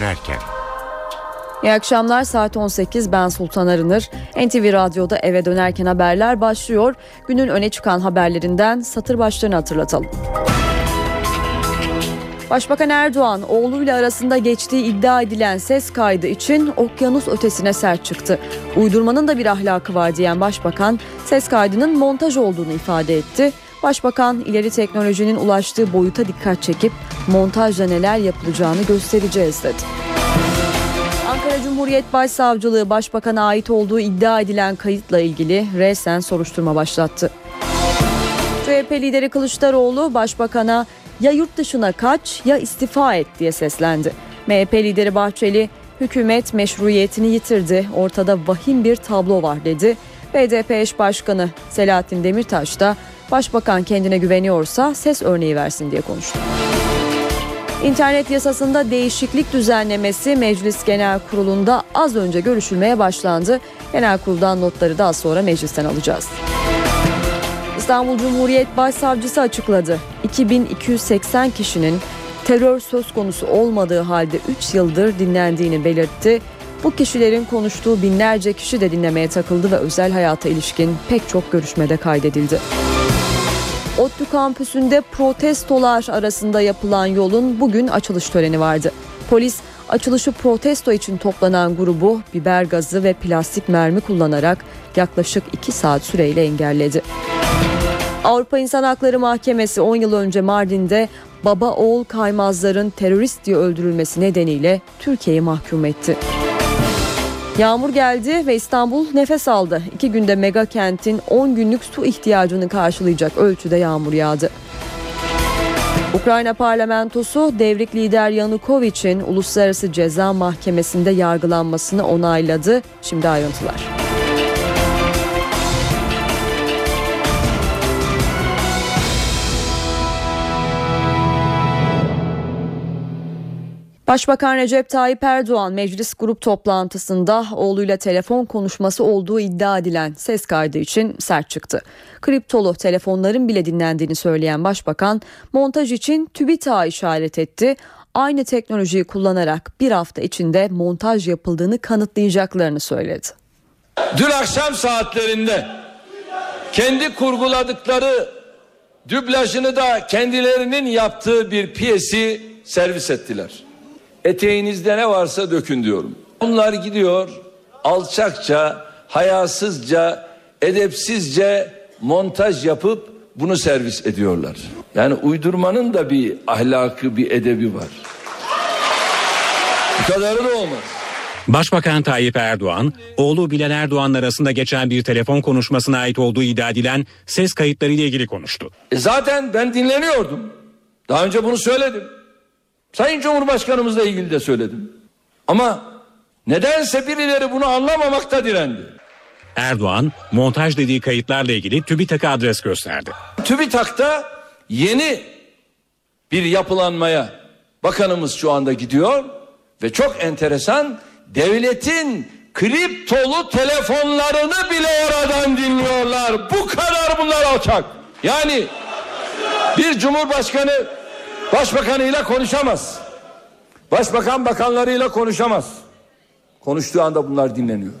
dönerken. İyi akşamlar saat 18 ben Sultan Arınır. NTV Radyo'da eve dönerken haberler başlıyor. Günün öne çıkan haberlerinden satır başlarını hatırlatalım. Başbakan Erdoğan oğluyla arasında geçtiği iddia edilen ses kaydı için okyanus ötesine sert çıktı. Uydurmanın da bir ahlakı var diyen başbakan ses kaydının montaj olduğunu ifade etti. Başbakan ileri teknolojinin ulaştığı boyuta dikkat çekip montajla neler yapılacağını göstereceğiz dedi. Ankara Cumhuriyet Başsavcılığı Başbakan'a ait olduğu iddia edilen kayıtla ilgili resen soruşturma başlattı. CHP lideri Kılıçdaroğlu Başbakan'a ya yurt dışına kaç ya istifa et diye seslendi. MHP lideri Bahçeli hükümet meşruiyetini yitirdi ortada vahim bir tablo var dedi. BDP eş başkanı Selahattin Demirtaş da başbakan kendine güveniyorsa ses örneği versin diye konuştu. İnternet yasasında değişiklik düzenlemesi Meclis Genel Kurulu'nda az önce görüşülmeye başlandı. Genel Kurul'dan notları daha sonra meclisten alacağız. İstanbul Cumhuriyet Başsavcısı açıkladı. 2280 kişinin terör söz konusu olmadığı halde 3 yıldır dinlendiğini belirtti. Bu kişilerin konuştuğu binlerce kişi de dinlemeye takıldı ve özel hayata ilişkin pek çok görüşmede kaydedildi. ODTÜ kampüsünde protestolar arasında yapılan yolun bugün açılış töreni vardı. Polis açılışı protesto için toplanan grubu biber gazı ve plastik mermi kullanarak yaklaşık 2 saat süreyle engelledi. Avrupa İnsan Hakları Mahkemesi 10 yıl önce Mardin'de baba oğul kaymazların terörist diye öldürülmesi nedeniyle Türkiye'yi mahkum etti. Yağmur geldi ve İstanbul nefes aldı. İki günde mega kentin 10 günlük su ihtiyacını karşılayacak ölçüde yağmur yağdı. Ukrayna parlamentosu devrik lider Yanukovic'in Uluslararası Ceza Mahkemesi'nde yargılanmasını onayladı. Şimdi ayrıntılar. Başbakan Recep Tayyip Erdoğan meclis grup toplantısında oğluyla telefon konuşması olduğu iddia edilen ses kaydı için sert çıktı. Kriptolu telefonların bile dinlendiğini söyleyen başbakan montaj için TÜBİTAK'a işaret etti. Aynı teknolojiyi kullanarak bir hafta içinde montaj yapıldığını kanıtlayacaklarını söyledi. Dün akşam saatlerinde kendi kurguladıkları dublajını da kendilerinin yaptığı bir piyesi servis ettiler. Eteğinizde ne varsa dökün diyorum. Bunlar gidiyor alçakça, hayasızca, edepsizce montaj yapıp bunu servis ediyorlar. Yani uydurmanın da bir ahlakı, bir edebi var. Bu kadarı da olmaz. Başbakan Tayyip Erdoğan, oğlu Bilal Erdoğan arasında geçen bir telefon konuşmasına ait olduğu iddia edilen ses kayıtları ile ilgili konuştu. E zaten ben dinleniyordum. Daha önce bunu söyledim. Sayın Cumhurbaşkanımızla ilgili de söyledim. Ama nedense birileri bunu anlamamakta direndi. Erdoğan montaj dediği kayıtlarla ilgili TÜBİTAK'a adres gösterdi. TÜBİTAK'ta yeni bir yapılanmaya bakanımız şu anda gidiyor ve çok enteresan devletin kriptolu telefonlarını bile oradan dinliyorlar. Bu kadar bunlar alçak. Yani bir cumhurbaşkanı başbakanıyla konuşamaz. Başbakan bakanlarıyla konuşamaz. Konuştuğu anda bunlar dinleniyor.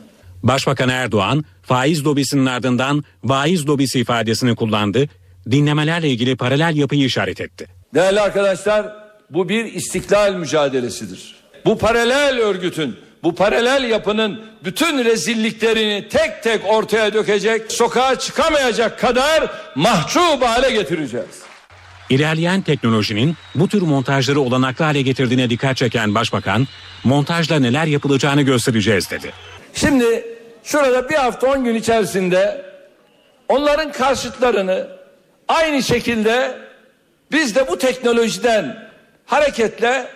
Başbakan Erdoğan faiz lobisinin ardından vaiz lobisi ifadesini kullandı. Dinlemelerle ilgili paralel yapıyı işaret etti. Değerli arkadaşlar bu bir istiklal mücadelesidir. Bu paralel örgütün, bu paralel yapının bütün rezilliklerini tek tek ortaya dökecek, sokağa çıkamayacak kadar mahcup hale getireceğiz. İlerleyen teknolojinin bu tür montajları olanaklı hale getirdiğine dikkat çeken başbakan, montajla neler yapılacağını göstereceğiz dedi. Şimdi şurada bir hafta on gün içerisinde onların karşıtlarını aynı şekilde biz de bu teknolojiden hareketle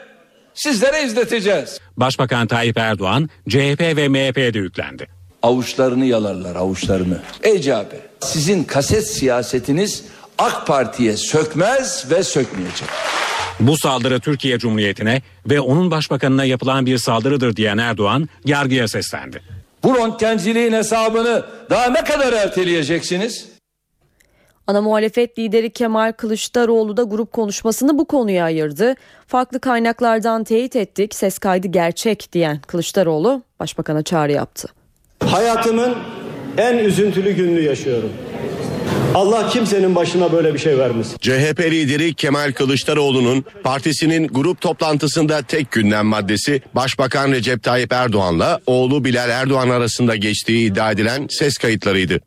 sizlere izleteceğiz. Başbakan Tayyip Erdoğan CHP ve MHP'ye de yüklendi. Avuçlarını yalarlar avuçlarını. Ey CHP sizin kaset siyasetiniz AK Parti'ye sökmez ve sökmeyecek. Bu saldırı Türkiye Cumhuriyeti'ne ve onun başbakanına yapılan bir saldırıdır diyen Erdoğan yargıya seslendi. Bu röntgenciliğin hesabını daha ne kadar erteleyeceksiniz? Ana muhalefet lideri Kemal Kılıçdaroğlu da grup konuşmasını bu konuya ayırdı. Farklı kaynaklardan teyit ettik, ses kaydı gerçek diyen Kılıçdaroğlu başbakana çağrı yaptı. Hayatımın en üzüntülü gününü yaşıyorum. Allah kimsenin başına böyle bir şey vermesin. CHP lideri Kemal Kılıçdaroğlu'nun partisinin grup toplantısında tek gündem maddesi Başbakan Recep Tayyip Erdoğan'la oğlu Bilal Erdoğan arasında geçtiği iddia edilen ses kayıtlarıydı.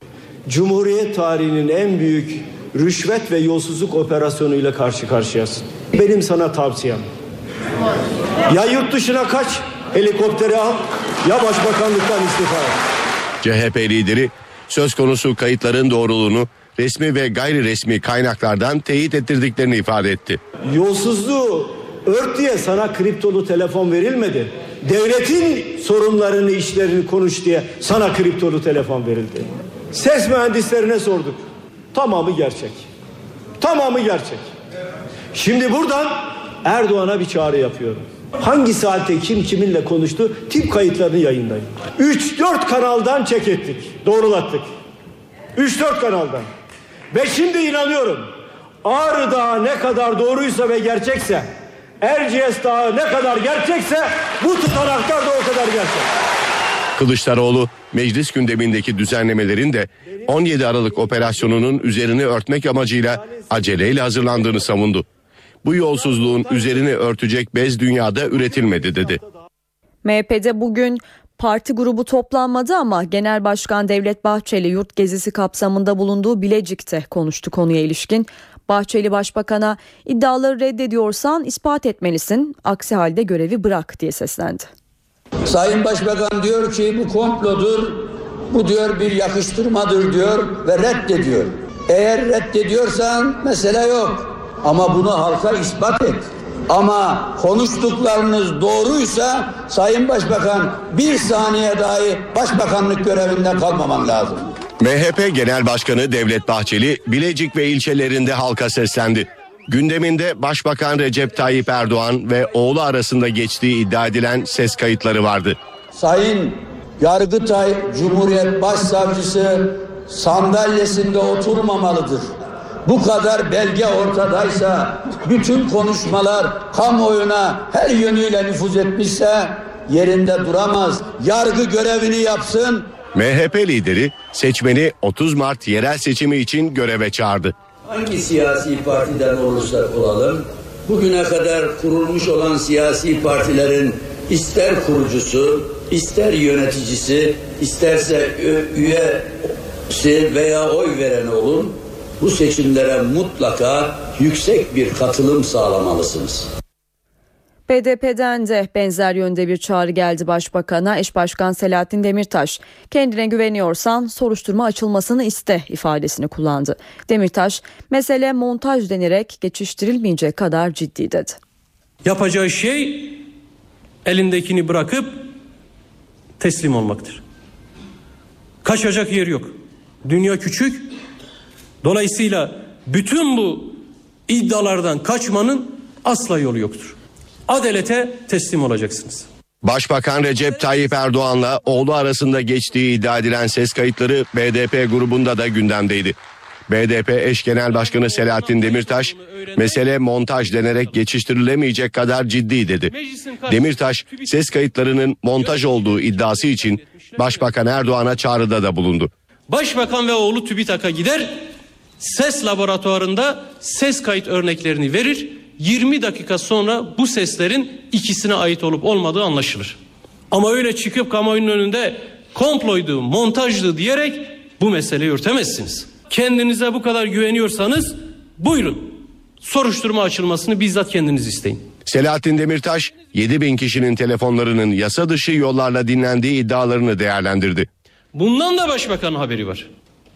Cumhuriyet tarihinin en büyük rüşvet ve yolsuzluk operasyonuyla karşı karşıyasın. Benim sana tavsiyem. Ya yurt dışına kaç, helikopteri al, ya başbakanlıktan istifa et. CHP lideri söz konusu kayıtların doğruluğunu resmi ve gayri resmi kaynaklardan teyit ettirdiklerini ifade etti. Yolsuzluğu ört diye sana kriptolu telefon verilmedi. Devletin sorunlarını, işlerini konuş diye sana kriptolu telefon verildi. Ses mühendislerine sorduk. Tamamı gerçek. Tamamı gerçek. Şimdi buradan Erdoğan'a bir çağrı yapıyorum. Hangi saatte kim kiminle konuştu tip kayıtlarını yayınlayın. 3-4 kanaldan çek ettik. Doğrulattık. 3-4 kanaldan. Ve şimdi inanıyorum. Ağrı Dağı ne kadar doğruysa ve gerçekse, Erciyes Dağı ne kadar gerçekse bu tutanaklar da o kadar gerçek. Kılıçdaroğlu meclis gündemindeki düzenlemelerin de 17 Aralık operasyonunun üzerini örtmek amacıyla aceleyle hazırlandığını savundu. Bu yolsuzluğun üzerini örtecek bez dünyada üretilmedi dedi. MHP'de bugün parti grubu toplanmadı ama Genel Başkan Devlet Bahçeli yurt gezisi kapsamında bulunduğu Bilecik'te konuştu konuya ilişkin. Bahçeli Başbakan'a iddiaları reddediyorsan ispat etmelisin, aksi halde görevi bırak diye seslendi. Sayın Başbakan diyor ki bu komplodur, bu diyor bir yakıştırmadır diyor ve reddediyor. Eğer reddediyorsan mesele yok ama bunu halka ispat et. Ama konuştuklarınız doğruysa Sayın Başbakan bir saniye dahi başbakanlık görevinden kalmaman lazım. MHP Genel Başkanı Devlet Bahçeli Bilecik ve ilçelerinde halka seslendi. Gündeminde Başbakan Recep Tayyip Erdoğan ve oğlu arasında geçtiği iddia edilen ses kayıtları vardı. Sayın Yargıtay Cumhuriyet Başsavcısı sandalyesinde oturmamalıdır. Bu kadar belge ortadaysa, bütün konuşmalar kamuoyuna her yönüyle nüfuz etmişse yerinde duramaz. Yargı görevini yapsın. MHP lideri seçmeni 30 Mart yerel seçimi için göreve çağırdı. Hangi siyasi partiden olursak olalım, bugüne kadar kurulmuş olan siyasi partilerin ister kurucusu, ister yöneticisi, isterse üyesi veya oy veren olun, bu seçimlere mutlaka yüksek bir katılım sağlamalısınız. BDP'den de benzer yönde bir çağrı geldi başbakana. Eş Başkan Selahattin Demirtaş, kendine güveniyorsan soruşturma açılmasını iste ifadesini kullandı. Demirtaş, mesele montaj denerek geçiştirilmeyecek kadar ciddi dedi. Yapacağı şey elindekini bırakıp teslim olmaktır. Kaçacak yer yok. Dünya küçük. Dolayısıyla bütün bu iddialardan kaçmanın asla yolu yoktur. Adalete teslim olacaksınız. Başbakan Recep Tayyip Erdoğan'la oğlu arasında geçtiği iddia edilen ses kayıtları BDP grubunda da gündemdeydi. BDP eş genel başkanı Selahattin Demirtaş, mesele montaj denerek geçiştirilemeyecek kadar ciddi dedi. Demirtaş, ses kayıtlarının montaj olduğu iddiası için Başbakan Erdoğan'a çağrıda da bulundu. Başbakan ve oğlu TÜBİTAK'a gider, ses laboratuvarında ses kayıt örneklerini verir. 20 dakika sonra bu seslerin ikisine ait olup olmadığı anlaşılır. Ama öyle çıkıp kamuoyunun önünde komploydu, montajdı diyerek bu meseleyi örtemezsiniz. Kendinize bu kadar güveniyorsanız buyurun soruşturma açılmasını bizzat kendiniz isteyin. Selahattin Demirtaş 7 bin kişinin telefonlarının yasa dışı yollarla dinlendiği iddialarını değerlendirdi. Bundan da başbakanın haberi var.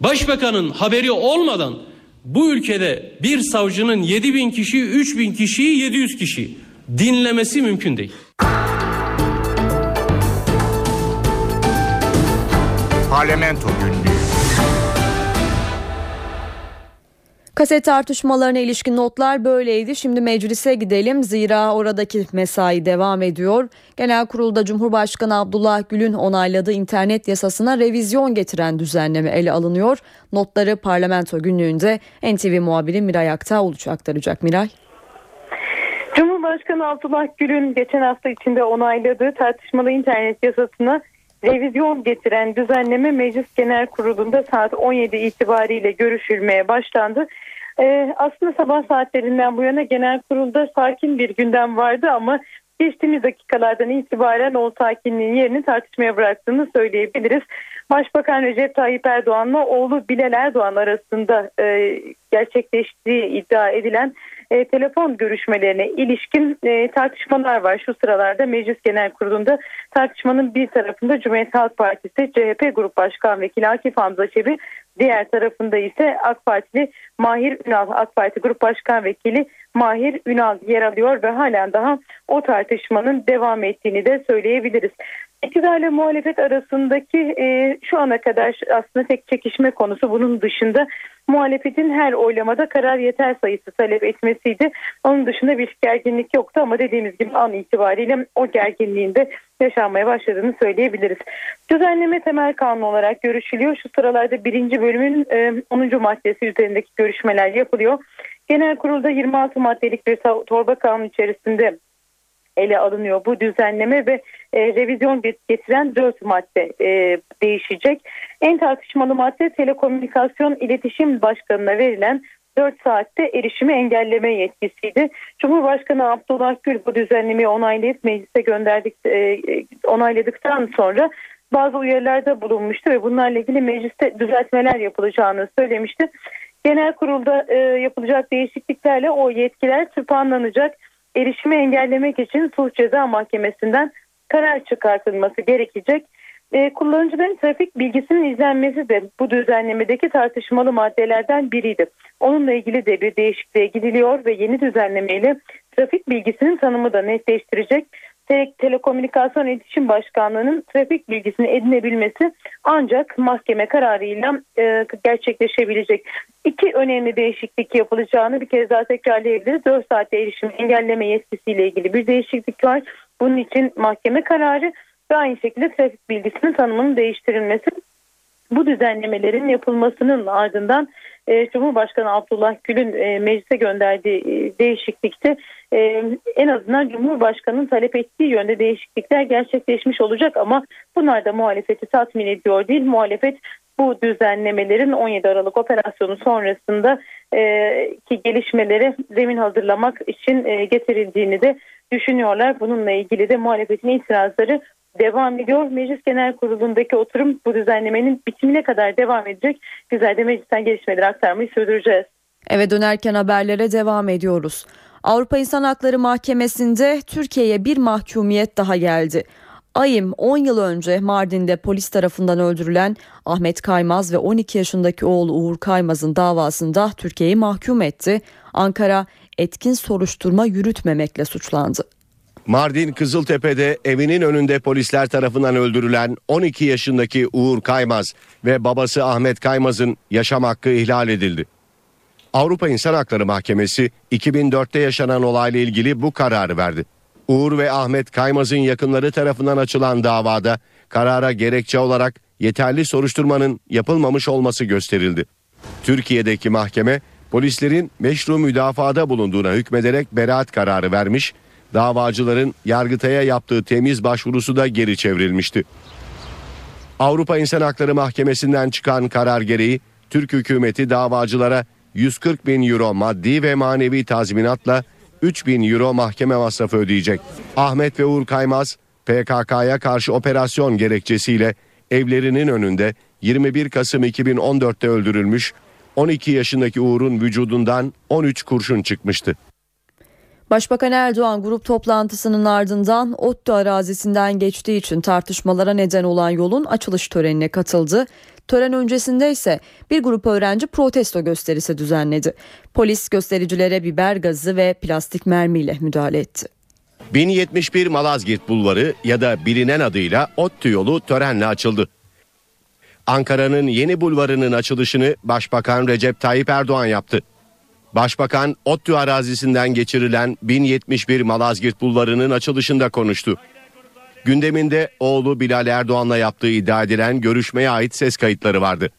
Başbakanın haberi olmadan bu ülkede bir savcının 7 bin kişi, 3 bin kişiyi, 700 kişi dinlemesi mümkün değil. Parlamento günlüğü. Kaset tartışmalarına ilişkin notlar böyleydi. Şimdi meclise gidelim. Zira oradaki mesai devam ediyor. Genel kurulda Cumhurbaşkanı Abdullah Gül'ün onayladığı internet yasasına revizyon getiren düzenleme ele alınıyor. Notları parlamento günlüğünde NTV muhabiri Miray Aktağ aktaracak. Miray. Cumhurbaşkanı Abdullah Gül'ün geçen hafta içinde onayladığı tartışmalı internet yasasına revizyon getiren düzenleme Meclis Genel Kurulu'nda saat 17 itibariyle görüşülmeye başlandı. Ee, aslında sabah saatlerinden bu yana genel kurulda sakin bir gündem vardı ama geçtiğimiz dakikalardan itibaren o sakinliğin yerini tartışmaya bıraktığını söyleyebiliriz. Başbakan Recep Tayyip Erdoğan'la oğlu Bilal Erdoğan arasında e, gerçekleştiği iddia edilen e, telefon görüşmelerine ilişkin e, tartışmalar var. Şu sıralarda Meclis Genel Kurulu'nda tartışmanın bir tarafında Cumhuriyet Halk Partisi CHP Grup Başkan Vekili Akif Hamza Çebi, diğer tarafında ise AK Partili Mahir Ünal, AK Parti Grup Başkan Vekili Mahir Ünal yer alıyor ve halen daha o tartışmanın devam ettiğini de söyleyebiliriz. İktidarla muhalefet arasındaki e, şu ana kadar aslında tek çekişme konusu bunun dışında muhalefetin her oylamada karar yeter sayısı talep etmesiydi. Onun dışında bir gerginlik yoktu ama dediğimiz gibi an itibariyle o gerginliğin de yaşanmaya başladığını söyleyebiliriz. Düzenleme temel kanun olarak görüşülüyor. Şu sıralarda birinci bölümün e, 10. maddesi üzerindeki görüşmeler yapılıyor. Genel kurulda 26 maddelik bir torba kanun içerisinde ele alınıyor bu düzenleme ve e, revizyon getiren 4 madde e, değişecek. En tartışmalı madde telekomünikasyon iletişim başkanına verilen 4 saatte erişimi engelleme yetkisiydi. Cumhurbaşkanı Abdullah Gül bu düzenlemeyi onaylayıp meclise gönderdik e, onayladıktan sonra bazı uyarılarda bulunmuştu ve bunlarla ilgili mecliste düzeltmeler yapılacağını söylemişti. Genel kurulda e, yapılacak değişikliklerle o yetkiler tırpanlanacak erişimi engellemek için Sulh Ceza Mahkemesi'nden karar çıkartılması gerekecek. E, kullanıcıların trafik bilgisinin izlenmesi de bu düzenlemedeki tartışmalı maddelerden biriydi. Onunla ilgili de bir değişikliğe gidiliyor ve yeni düzenlemeyle trafik bilgisinin tanımı da netleştirecek. Te Telekomünikasyon İletişim Başkanlığı'nın trafik bilgisini edinebilmesi ancak mahkeme kararıyla e, gerçekleşebilecek. İki önemli değişiklik yapılacağını bir kez daha tekrarlayabiliriz. 4 saatte erişim engelleme yetkisiyle ilgili bir değişiklik var. Bunun için mahkeme kararı ve aynı şekilde trafik bilgisinin tanımının değiştirilmesi. Bu düzenlemelerin yapılmasının ardından e, Cumhurbaşkanı Abdullah Gül'ün e, meclise gönderdiği değişiklikte e, en azından Cumhurbaşkanı'nın talep ettiği yönde değişiklikler gerçekleşmiş olacak ama bunlar da muhalefeti tatmin ediyor değil. Muhalefet bu düzenlemelerin 17 Aralık operasyonu sonrasında e, ki gelişmeleri zemin hazırlamak için e, getirildiğini de düşünüyorlar. Bununla ilgili de muhalefetin itirazları devam ediyor. Meclis Genel Kurulu'ndaki oturum bu düzenlemenin bitimine kadar devam edecek. Bizler de meclisten gelişmeleri aktarmayı sürdüreceğiz. Eve dönerken haberlere devam ediyoruz. Avrupa İnsan Hakları Mahkemesi'nde Türkiye'ye bir mahkumiyet daha geldi. Ayım 10 yıl önce Mardin'de polis tarafından öldürülen Ahmet Kaymaz ve 12 yaşındaki oğlu Uğur Kaymaz'ın davasında Türkiye'yi mahkum etti. Ankara etkin soruşturma yürütmemekle suçlandı. Mardin Kızıltepe'de evinin önünde polisler tarafından öldürülen 12 yaşındaki Uğur Kaymaz ve babası Ahmet Kaymaz'ın yaşam hakkı ihlal edildi. Avrupa İnsan Hakları Mahkemesi 2004'te yaşanan olayla ilgili bu kararı verdi. Uğur ve Ahmet Kaymaz'ın yakınları tarafından açılan davada karara gerekçe olarak yeterli soruşturmanın yapılmamış olması gösterildi. Türkiye'deki mahkeme polislerin meşru müdafada bulunduğuna hükmederek beraat kararı vermiş, davacıların Yargıtay'a yaptığı temiz başvurusu da geri çevrilmişti. Avrupa İnsan Hakları Mahkemesi'nden çıkan karar gereği Türk hükümeti davacılara 140 bin euro maddi ve manevi tazminatla 3 bin euro mahkeme masrafı ödeyecek. Ahmet ve Uğur Kaymaz PKK'ya karşı operasyon gerekçesiyle evlerinin önünde 21 Kasım 2014'te öldürülmüş 12 yaşındaki Uğur'un vücudundan 13 kurşun çıkmıştı. Başbakan Erdoğan grup toplantısının ardından Ottu arazisinden geçtiği için tartışmalara neden olan yolun açılış törenine katıldı. Tören öncesinde ise bir grup öğrenci protesto gösterisi düzenledi. Polis göstericilere biber gazı ve plastik mermiyle müdahale etti. 1071 Malazgirt Bulvarı ya da bilinen adıyla ODTÜ yolu törenle açıldı. Ankara'nın yeni bulvarının açılışını Başbakan Recep Tayyip Erdoğan yaptı. Başbakan ODTÜ arazisinden geçirilen 1071 Malazgirt Bulvarı'nın açılışında konuştu. Gündeminde oğlu Bilal Erdoğan'la yaptığı iddia edilen görüşmeye ait ses kayıtları vardı.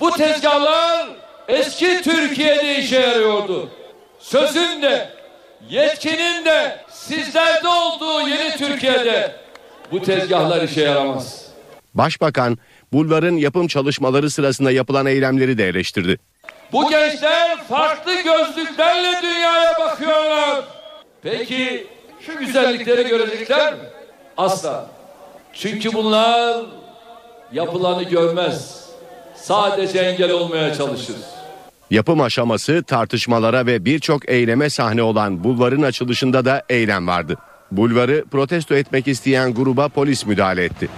Bu tezgahlar eski Türkiye'de işe yarıyordu. Sözün de yetkinin de sizlerde olduğu yeni Türkiye'de bu tezgahlar işe yaramaz. Başbakan bulvarın yapım çalışmaları sırasında yapılan eylemleri de eleştirdi. Bu gençler farklı gözlüklerle dünyaya bakıyorlar. Peki şu güzellikleri görecekler mi? Asla. Çünkü bunlar yapılanı görmez. Sadece engel olmaya çalışır. Yapım aşaması tartışmalara ve birçok eyleme sahne olan bulvarın açılışında da eylem vardı. Bulvarı protesto etmek isteyen gruba polis müdahale etti.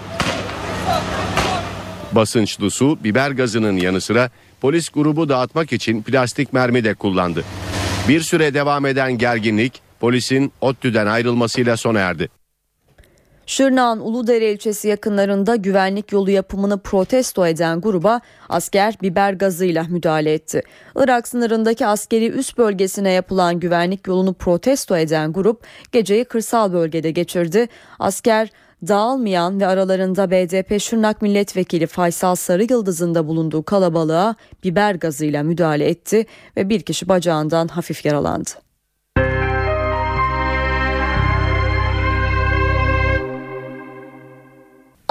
Basınçlı su, biber gazının yanı sıra polis grubu dağıtmak için plastik mermi de kullandı. Bir süre devam eden gerginlik polisin ODTÜ'den ayrılmasıyla sona erdi. Şırnak'ın Uludere ilçesi yakınlarında güvenlik yolu yapımını protesto eden gruba asker biber gazıyla müdahale etti. Irak sınırındaki askeri üst bölgesine yapılan güvenlik yolunu protesto eden grup geceyi kırsal bölgede geçirdi. Asker dağılmayan ve aralarında BDP Şırnak Milletvekili Faysal Sarı Yıldız'ın da bulunduğu kalabalığa biber gazıyla müdahale etti ve bir kişi bacağından hafif yaralandı.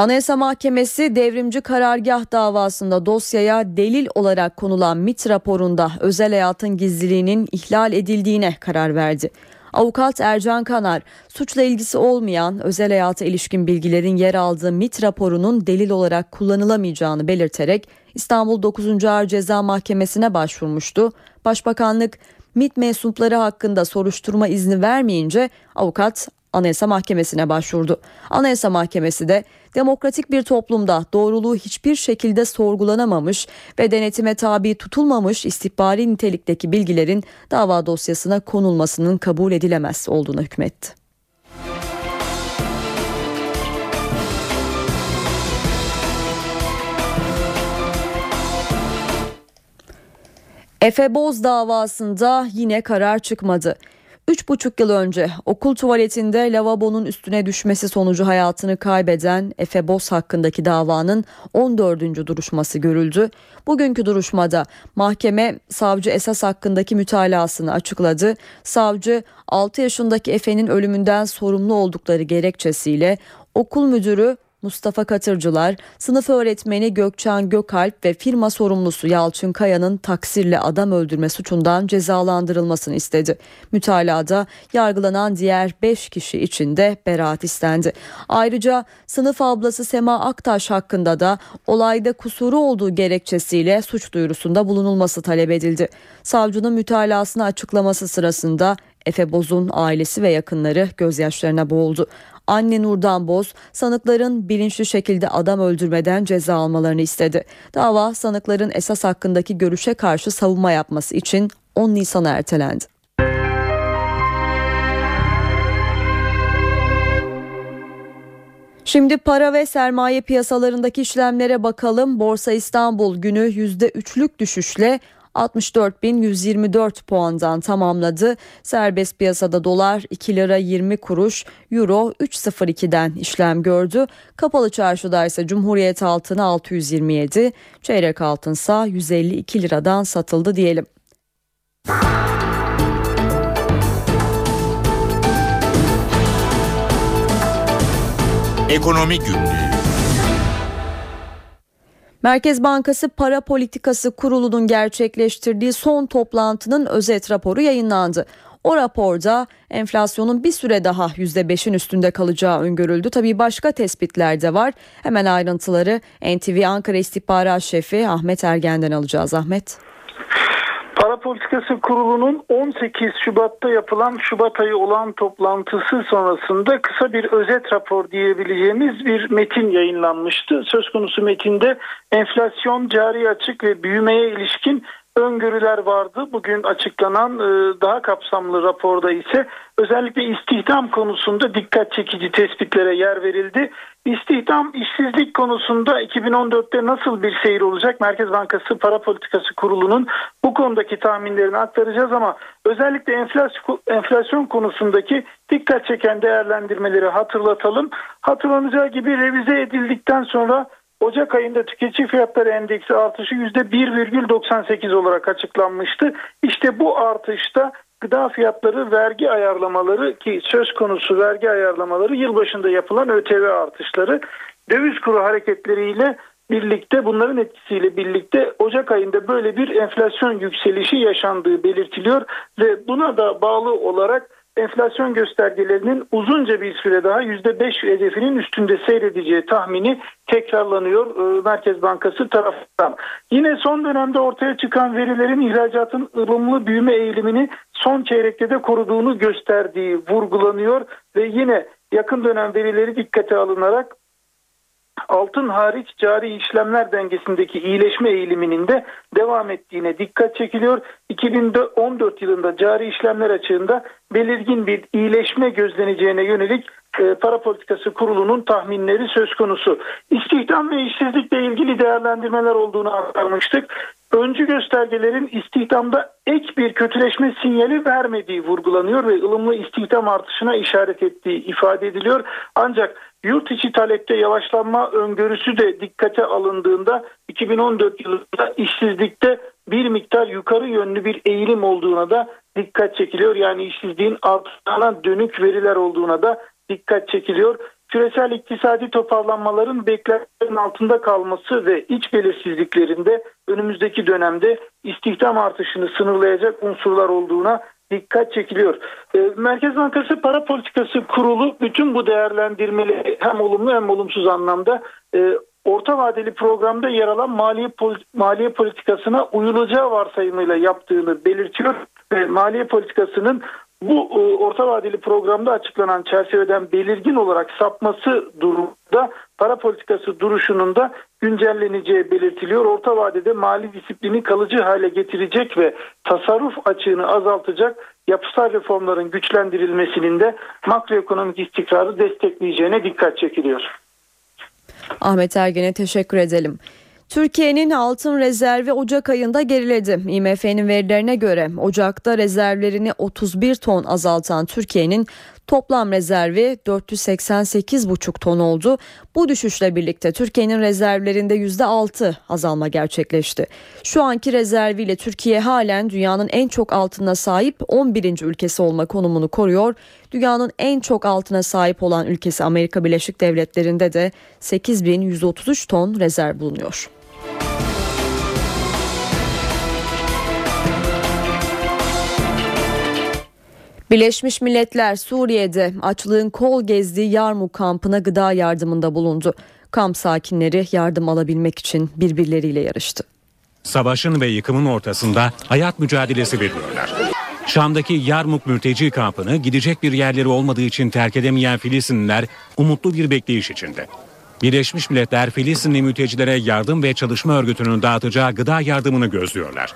Anayasa Mahkemesi devrimci karargah davasında dosyaya delil olarak konulan MIT raporunda özel hayatın gizliliğinin ihlal edildiğine karar verdi. Avukat Ercan Kanar, suçla ilgisi olmayan özel hayata ilişkin bilgilerin yer aldığı MIT raporunun delil olarak kullanılamayacağını belirterek İstanbul 9. Ağır Ceza Mahkemesi'ne başvurmuştu. Başbakanlık MIT mensupları hakkında soruşturma izni vermeyince avukat Anayasa Mahkemesi'ne başvurdu. Anayasa Mahkemesi de demokratik bir toplumda doğruluğu hiçbir şekilde sorgulanamamış ve denetime tabi tutulmamış istihbari nitelikteki bilgilerin dava dosyasına konulmasının kabul edilemez olduğuna hükmetti. Efe Boz davasında yine karar çıkmadı. 3,5 yıl önce okul tuvaletinde lavabonun üstüne düşmesi sonucu hayatını kaybeden Efe Boz hakkındaki davanın 14. duruşması görüldü. Bugünkü duruşmada mahkeme savcı esas hakkındaki mütalasını açıkladı. Savcı 6 yaşındaki Efe'nin ölümünden sorumlu oldukları gerekçesiyle okul müdürü Mustafa Katırcılar, sınıf öğretmeni Gökçen Gökalp ve firma sorumlusu Yalçın Kaya'nın taksirle adam öldürme suçundan cezalandırılmasını istedi. Mütalada yargılanan diğer 5 kişi için de beraat istendi. Ayrıca sınıf ablası Sema Aktaş hakkında da olayda kusuru olduğu gerekçesiyle suç duyurusunda bulunulması talep edildi. Savcının mütalasını açıklaması sırasında Efe Boz'un ailesi ve yakınları gözyaşlarına boğuldu. Anne Nurdan Boz sanıkların bilinçli şekilde adam öldürmeden ceza almalarını istedi. Dava sanıkların esas hakkındaki görüşe karşı savunma yapması için 10 Nisan'a ertelendi. Şimdi para ve sermaye piyasalarındaki işlemlere bakalım. Borsa İstanbul günü %3'lük düşüşle 64.124 puandan tamamladı. Serbest piyasada dolar 2 lira 20 kuruş, euro 3.02'den işlem gördü. Kapalı çarşıda ise Cumhuriyet altını 627, çeyrek altınsa 152 liradan satıldı diyelim. Ekonomi Günlüğü Merkez Bankası Para Politikası Kurulu'nun gerçekleştirdiği son toplantının özet raporu yayınlandı. O raporda enflasyonun bir süre daha %5'in üstünde kalacağı öngörüldü. Tabii başka tespitler de var. Hemen ayrıntıları NTV Ankara İstihbarat Şefi Ahmet Ergen'den alacağız. Ahmet. Para Politikası Kurulu'nun 18 Şubat'ta yapılan Şubat ayı olan toplantısı sonrasında kısa bir özet rapor diyebileceğimiz bir metin yayınlanmıştı. Söz konusu metinde enflasyon, cari açık ve büyümeye ilişkin öngörüler vardı. Bugün açıklanan e, daha kapsamlı raporda ise özellikle istihdam konusunda dikkat çekici tespitlere yer verildi. İstihdam işsizlik konusunda 2014'te nasıl bir seyir olacak? Merkez Bankası Para Politikası Kurulu'nun bu konudaki tahminlerini aktaracağız ama özellikle enflasyon, enflasyon konusundaki dikkat çeken değerlendirmeleri hatırlatalım. Hatırlanacağı gibi revize edildikten sonra Ocak ayında tüketici fiyatları endeksi artışı %1,98 olarak açıklanmıştı. İşte bu artışta gıda fiyatları vergi ayarlamaları ki söz konusu vergi ayarlamaları yılbaşında yapılan ÖTV artışları döviz kuru hareketleriyle birlikte bunların etkisiyle birlikte Ocak ayında böyle bir enflasyon yükselişi yaşandığı belirtiliyor ve buna da bağlı olarak enflasyon göstergelerinin uzunca bir süre daha %5 hedefinin üstünde seyredeceği tahmini tekrarlanıyor e, Merkez Bankası tarafından. Yine son dönemde ortaya çıkan verilerin ihracatın ılımlı büyüme eğilimini son çeyrekte de koruduğunu gösterdiği vurgulanıyor ve yine yakın dönem verileri dikkate alınarak altın hariç cari işlemler dengesindeki iyileşme eğiliminin de devam ettiğine dikkat çekiliyor. 2014 yılında cari işlemler açığında belirgin bir iyileşme gözleneceğine yönelik e, para politikası kurulunun tahminleri söz konusu. İstihdam ve işsizlikle ilgili değerlendirmeler olduğunu aktarmıştık. Öncü göstergelerin istihdamda ek bir kötüleşme sinyali vermediği vurgulanıyor ve ılımlı istihdam artışına işaret ettiği ifade ediliyor. Ancak yurt içi talepte yavaşlanma öngörüsü de dikkate alındığında 2014 yılında işsizlikte bir miktar yukarı yönlü bir eğilim olduğuna da dikkat çekiliyor. Yani işsizliğin artlarına dönük veriler olduğuna da dikkat çekiliyor. Küresel iktisadi toparlanmaların beklentilerin altında kalması ve iç belirsizliklerinde önümüzdeki dönemde istihdam artışını sınırlayacak unsurlar olduğuna dikkat çekiliyor. Merkez Bankası Para Politikası Kurulu bütün bu değerlendirmeleri hem olumlu hem olumsuz anlamda orta vadeli programda yer alan maliye maliye politikasına uyulacağı varsayımıyla yaptığını belirtiyor maliye politikasının bu orta vadeli programda açıklanan çerçeveden belirgin olarak sapması durumda para politikası duruşunun da güncelleneceği belirtiliyor. Orta vadede mali disiplini kalıcı hale getirecek ve tasarruf açığını azaltacak yapısal reformların güçlendirilmesinin de makroekonomik istikrarı destekleyeceğine dikkat çekiliyor. Ahmet Ergen'e teşekkür edelim. Türkiye'nin altın rezervi Ocak ayında geriledi. IMF'nin verilerine göre Ocak'ta rezervlerini 31 ton azaltan Türkiye'nin toplam rezervi 488,5 ton oldu. Bu düşüşle birlikte Türkiye'nin rezervlerinde %6 azalma gerçekleşti. Şu anki rezerviyle Türkiye halen dünyanın en çok altına sahip 11. ülkesi olma konumunu koruyor. Dünyanın en çok altına sahip olan ülkesi Amerika Birleşik Devletleri'nde de 8133 ton rezerv bulunuyor. Birleşmiş Milletler Suriye'de açlığın kol gezdiği Yarmuk kampına gıda yardımında bulundu. Kamp sakinleri yardım alabilmek için birbirleriyle yarıştı. Savaşın ve yıkımın ortasında hayat mücadelesi veriyorlar. Şam'daki Yarmuk mülteci kampını gidecek bir yerleri olmadığı için terk edemeyen Filistinliler umutlu bir bekleyiş içinde. Birleşmiş Milletler Filistinli mültecilere yardım ve çalışma örgütünün dağıtacağı gıda yardımını gözlüyorlar.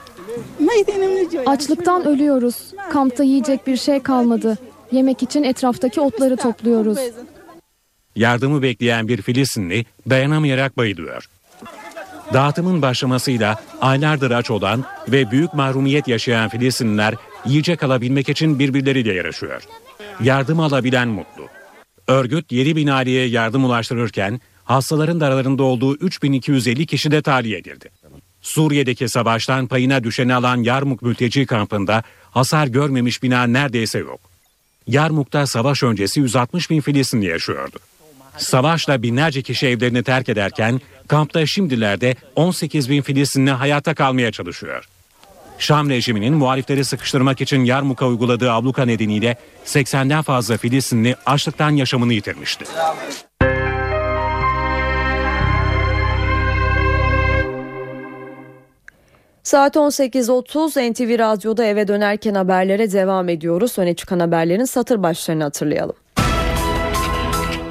Açlıktan ölüyoruz. Kampta yiyecek bir şey kalmadı. Yemek için etraftaki otları topluyoruz. Yardımı bekleyen bir Filistinli dayanamayarak bayılıyor. Dağıtımın başlamasıyla aylardır aç olan ve büyük mahrumiyet yaşayan Filistinliler yiyecek alabilmek için birbirleriyle yarışıyor. Yardım alabilen mutlu. Örgüt 7 bin aileye yardım ulaştırırken hastaların da aralarında olduğu 3250 kişi de tahliye edildi. Suriye'deki savaştan payına düşeni alan Yarmuk mülteci kampında hasar görmemiş bina neredeyse yok. Yarmuk'ta savaş öncesi 160 bin Filistinli yaşıyordu. Savaşla binlerce kişi evlerini terk ederken kampta şimdilerde 18 bin Filistinli hayata kalmaya çalışıyor. Şam rejiminin muhalifleri sıkıştırmak için Yarmuk'a uyguladığı abluka nedeniyle 80'den fazla Filistinli açlıktan yaşamını yitirmişti. Saat 18.30 NTV Radyo'da eve dönerken haberlere devam ediyoruz. Öne çıkan haberlerin satır başlarını hatırlayalım.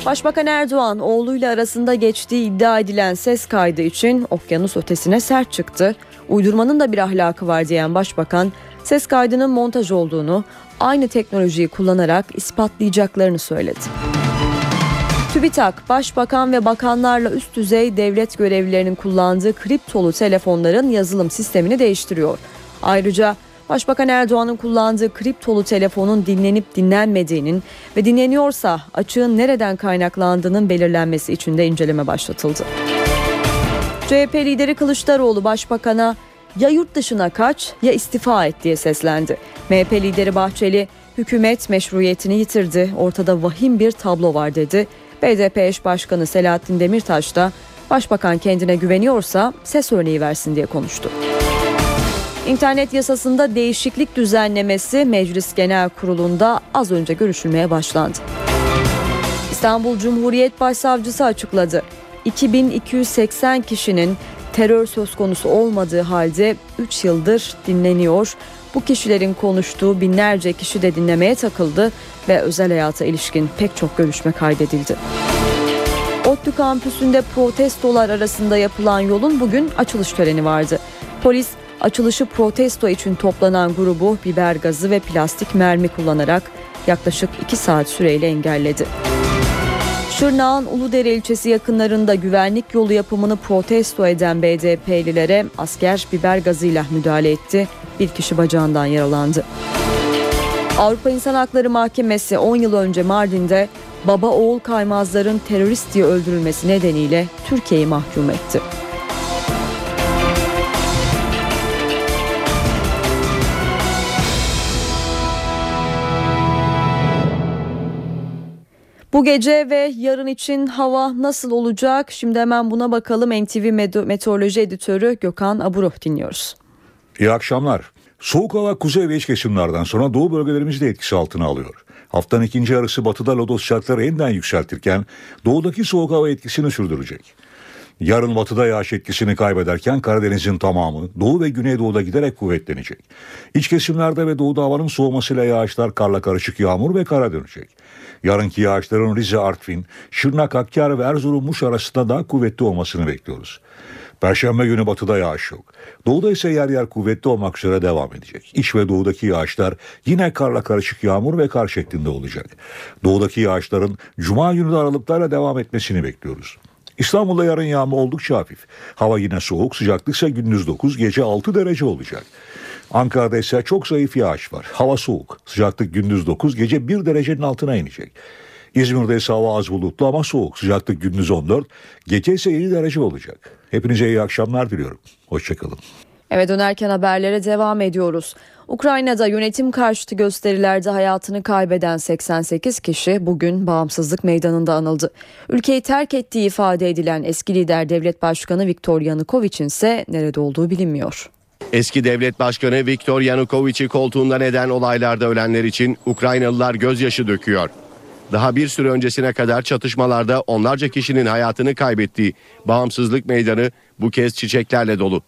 Başbakan Erdoğan oğluyla arasında geçtiği iddia edilen ses kaydı için okyanus ötesine sert çıktı. Uydurmanın da bir ahlakı var diyen başbakan ses kaydının montaj olduğunu aynı teknolojiyi kullanarak ispatlayacaklarını söyledi. TÜBİTAK, başbakan ve bakanlarla üst düzey devlet görevlilerinin kullandığı kriptolu telefonların yazılım sistemini değiştiriyor. Ayrıca Başbakan Erdoğan'ın kullandığı kriptolu telefonun dinlenip dinlenmediğinin ve dinleniyorsa açığın nereden kaynaklandığının belirlenmesi için de inceleme başlatıldı. CHP lideri Kılıçdaroğlu başbakana ya yurt dışına kaç ya istifa et diye seslendi. MHP lideri Bahçeli hükümet meşruiyetini yitirdi. Ortada vahim bir tablo var dedi. BDP eş başkanı Selahattin Demirtaş da başbakan kendine güveniyorsa ses örneği versin diye konuştu. İnternet yasasında değişiklik düzenlemesi Meclis Genel Kurulu'nda az önce görüşülmeye başlandı. İstanbul Cumhuriyet Başsavcısı açıkladı. 2280 kişinin terör söz konusu olmadığı halde 3 yıldır dinleniyor. Bu kişilerin konuştuğu binlerce kişi de dinlemeye takıldı ve özel hayata ilişkin pek çok görüşme kaydedildi. ODTÜ kampüsünde protestolar arasında yapılan yolun bugün açılış töreni vardı. Polis açılışı protesto için toplanan grubu biber gazı ve plastik mermi kullanarak yaklaşık 2 saat süreyle engelledi. Şırnağın Uludere ilçesi yakınlarında güvenlik yolu yapımını protesto eden BDP'lilere asker biber gazıyla müdahale etti. Bir kişi bacağından yaralandı. Avrupa İnsan Hakları Mahkemesi 10 yıl önce Mardin'de baba oğul kaymazların terörist diye öldürülmesi nedeniyle Türkiye'yi mahkum etti. Bu gece ve yarın için hava nasıl olacak? Şimdi hemen buna bakalım. NTV Meteoroloji Editörü Gökhan Aburuh dinliyoruz. İyi akşamlar. Soğuk hava kuzey ve iç kesimlerden sonra doğu bölgelerimizi de etkisi altına alıyor. Haftanın ikinci yarısı batıda lodos sıcaklıkları yeniden yükseltirken doğudaki soğuk hava etkisini sürdürecek. Yarın batıda yağış etkisini kaybederken Karadeniz'in tamamı doğu ve güneydoğuda giderek kuvvetlenecek. İç kesimlerde ve doğuda havanın soğumasıyla yağışlar karla karışık yağmur ve kara dönecek. Yarınki yağışların Rize, Artvin, Şırnak, Hakkari ve Erzurum, Muş arasında daha kuvvetli olmasını bekliyoruz. Perşembe günü batıda yağış yok. Doğuda ise yer yer kuvvetli olmak üzere devam edecek. İç ve doğudaki yağışlar yine karla karışık yağmur ve kar şeklinde olacak. Doğudaki yağışların cuma günü de aralıklarla devam etmesini bekliyoruz. İstanbul'da yarın yağma oldukça hafif. Hava yine soğuk, sıcaklık ise gündüz 9, gece 6 derece olacak. Ankara'da ise çok zayıf yağış var. Hava soğuk. Sıcaklık gündüz 9, gece 1 derecenin altına inecek. İzmir'de ise hava az bulutlu ama soğuk. Sıcaklık gündüz 14, gece ise 7 derece olacak. Hepinize iyi akşamlar diliyorum. Hoşçakalın. Evet dönerken haberlere devam ediyoruz. Ukrayna'da yönetim karşıtı gösterilerde hayatını kaybeden 88 kişi bugün bağımsızlık meydanında anıldı. Ülkeyi terk ettiği ifade edilen eski lider devlet başkanı Viktor Yanukovych ise nerede olduğu bilinmiyor. Eski devlet başkanı Viktor Yanukovych'i koltuğunda neden olaylarda ölenler için Ukraynalılar gözyaşı döküyor. Daha bir süre öncesine kadar çatışmalarda onlarca kişinin hayatını kaybettiği bağımsızlık meydanı bu kez çiçeklerle dolu.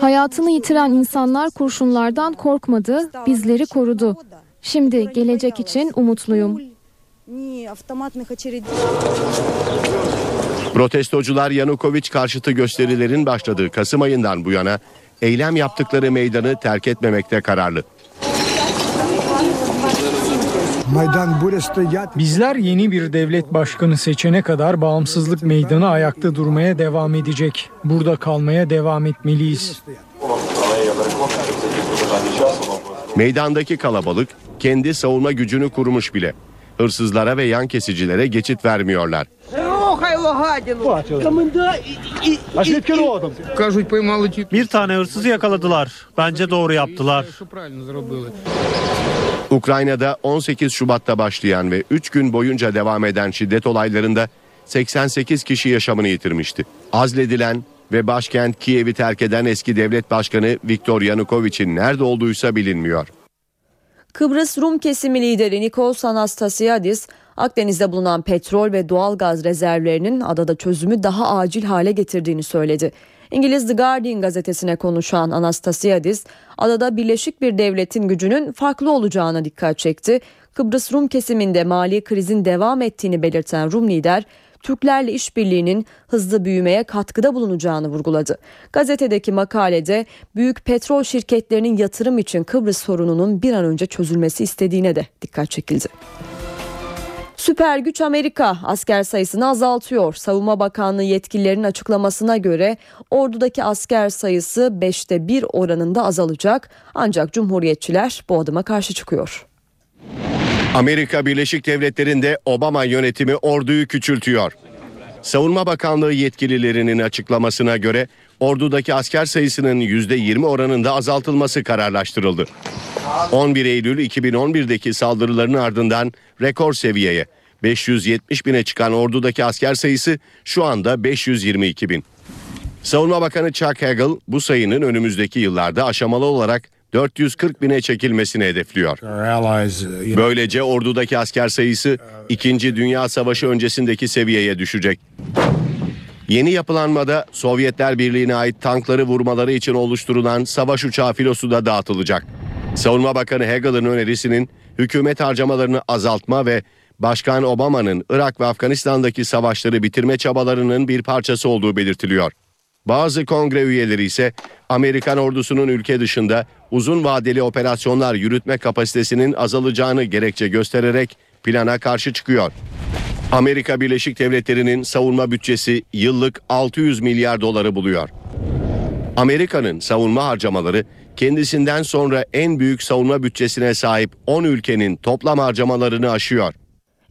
Hayatını yitiren insanlar kurşunlardan korkmadı, bizleri korudu. Şimdi gelecek için umutluyum. Protestocular Yanukovic karşıtı gösterilerin başladığı Kasım ayından bu yana eylem yaptıkları meydanı terk etmemekte kararlı. Bizler yeni bir devlet başkanı seçene kadar bağımsızlık meydanı ayakta durmaya devam edecek. Burada kalmaya devam etmeliyiz. Meydandaki kalabalık kendi savunma gücünü kurmuş bile. Hırsızlara ve yan kesicilere geçit vermiyorlar. Bir tane hırsızı yakaladılar. Bence doğru yaptılar. Ukrayna'da 18 Şubat'ta başlayan ve 3 gün boyunca devam eden şiddet olaylarında 88 kişi yaşamını yitirmişti. Azledilen ve başkent Kiev'i terk eden eski devlet başkanı Viktor Yanukovych'in nerede olduğuysa bilinmiyor. Kıbrıs Rum kesimi lideri Nikos Anastasiadis, Akdeniz'de bulunan petrol ve doğal gaz rezervlerinin adada çözümü daha acil hale getirdiğini söyledi. İngiliz The Guardian gazetesine konuşan Anastasiadis, adada birleşik bir devletin gücünün farklı olacağına dikkat çekti. Kıbrıs Rum kesiminde mali krizin devam ettiğini belirten Rum lider, Türklerle işbirliğinin hızlı büyümeye katkıda bulunacağını vurguladı. Gazetedeki makalede büyük petrol şirketlerinin yatırım için Kıbrıs sorununun bir an önce çözülmesi istediğine de dikkat çekildi. Süper güç Amerika asker sayısını azaltıyor. Savunma Bakanlığı yetkililerinin açıklamasına göre ordudaki asker sayısı 5'te 1 oranında azalacak. Ancak cumhuriyetçiler bu adıma karşı çıkıyor. Amerika Birleşik Devletleri'nde Obama yönetimi orduyu küçültüyor. Savunma Bakanlığı yetkililerinin açıklamasına göre ordudaki asker sayısının %20 oranında azaltılması kararlaştırıldı. 11 Eylül 2011'deki saldırıların ardından rekor seviyeye 570 bine çıkan ordudaki asker sayısı şu anda 522 bin. Savunma Bakanı Chuck Hagel bu sayının önümüzdeki yıllarda aşamalı olarak 440 bine çekilmesini hedefliyor. Böylece ordudaki asker sayısı 2. Dünya Savaşı öncesindeki seviyeye düşecek. Yeni yapılanmada Sovyetler Birliği'ne ait tankları vurmaları için oluşturulan savaş uçağı filosu da dağıtılacak. Savunma Bakanı Hagel'ın önerisinin hükümet harcamalarını azaltma ve Başkan Obama'nın Irak ve Afganistan'daki savaşları bitirme çabalarının bir parçası olduğu belirtiliyor. Bazı kongre üyeleri ise Amerikan ordusunun ülke dışında uzun vadeli operasyonlar yürütme kapasitesinin azalacağını gerekçe göstererek plana karşı çıkıyor. Amerika Birleşik Devletleri'nin savunma bütçesi yıllık 600 milyar doları buluyor. Amerika'nın savunma harcamaları kendisinden sonra en büyük savunma bütçesine sahip 10 ülkenin toplam harcamalarını aşıyor.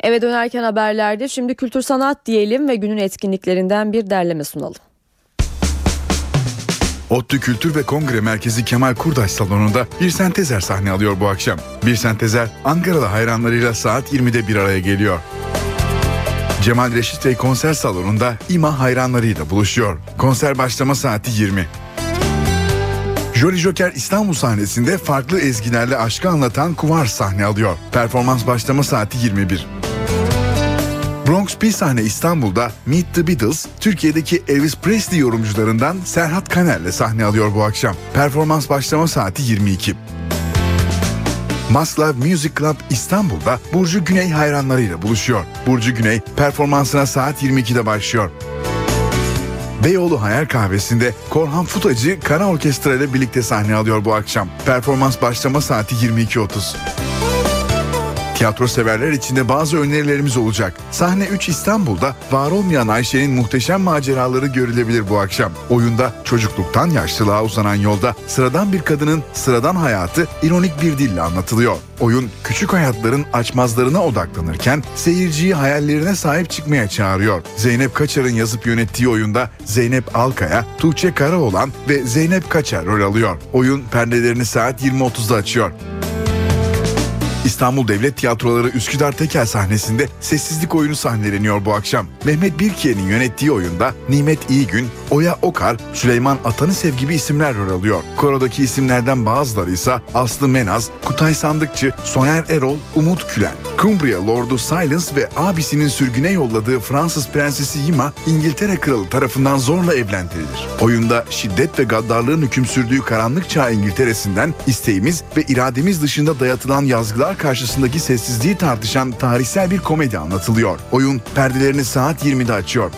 Eve dönerken haberlerde şimdi kültür sanat diyelim ve günün etkinliklerinden bir derleme sunalım. ODTÜ Kültür ve Kongre Merkezi Kemal Kurdaş Salonu'nda bir sentezer sahne alıyor bu akşam. Bir sentezer Ankaralı hayranlarıyla saat 20'de bir araya geliyor. Cemal Reşit Bey konser salonunda İMA hayranlarıyla buluşuyor. Konser başlama saati 20. Jolly Joker İstanbul sahnesinde farklı ezgilerle aşkı anlatan Kuvar sahne alıyor. Performans başlama saati 21. Bronx bir sahne İstanbul'da Meet the Beatles, Türkiye'deki Elvis Presley yorumcularından Serhat Kaner'le sahne alıyor bu akşam. Performans başlama saati 22. Maslav Music Club İstanbul'da Burcu Güney hayranlarıyla buluşuyor. Burcu Güney performansına saat 22'de başlıyor. Beyoğlu Hayal Kahvesi'nde Korhan Futacı Kara Orkestra ile birlikte sahne alıyor bu akşam. Performans başlama saati 22.30. Tiyatro severler için de bazı önerilerimiz olacak. Sahne 3 İstanbul'da var olmayan Ayşe'nin muhteşem maceraları görülebilir bu akşam. Oyunda çocukluktan yaşlılığa uzanan yolda sıradan bir kadının sıradan hayatı ironik bir dille anlatılıyor. Oyun küçük hayatların açmazlarına odaklanırken seyirciyi hayallerine sahip çıkmaya çağırıyor. Zeynep Kaçar'ın yazıp yönettiği oyunda Zeynep Alkaya, Tuğçe Karaoğlan ve Zeynep Kaçar rol alıyor. Oyun perdelerini saat 20.30'da açıyor. İstanbul Devlet Tiyatroları Üsküdar Tekel sahnesinde sessizlik oyunu sahneleniyor bu akşam. Mehmet Birkiye'nin yönettiği oyunda Nimet İyigün, Oya Okar, Süleyman Atanısev gibi isimler rol alıyor. Korodaki isimlerden bazıları ise Aslı Menaz, Kutay Sandıkçı, Soner Erol, Umut Külen. Cumbria Lordu Silence ve abisinin sürgüne yolladığı Fransız Prensesi Yima, İngiltere Kralı tarafından zorla evlendirilir. Oyunda şiddet ve gaddarlığın hüküm sürdüğü karanlık çağ İngiltere'sinden isteğimiz ve irademiz dışında dayatılan yazgılar karşısındaki sessizliği tartışan tarihsel bir komedi anlatılıyor. Oyun perdelerini saat 20'de açıyor.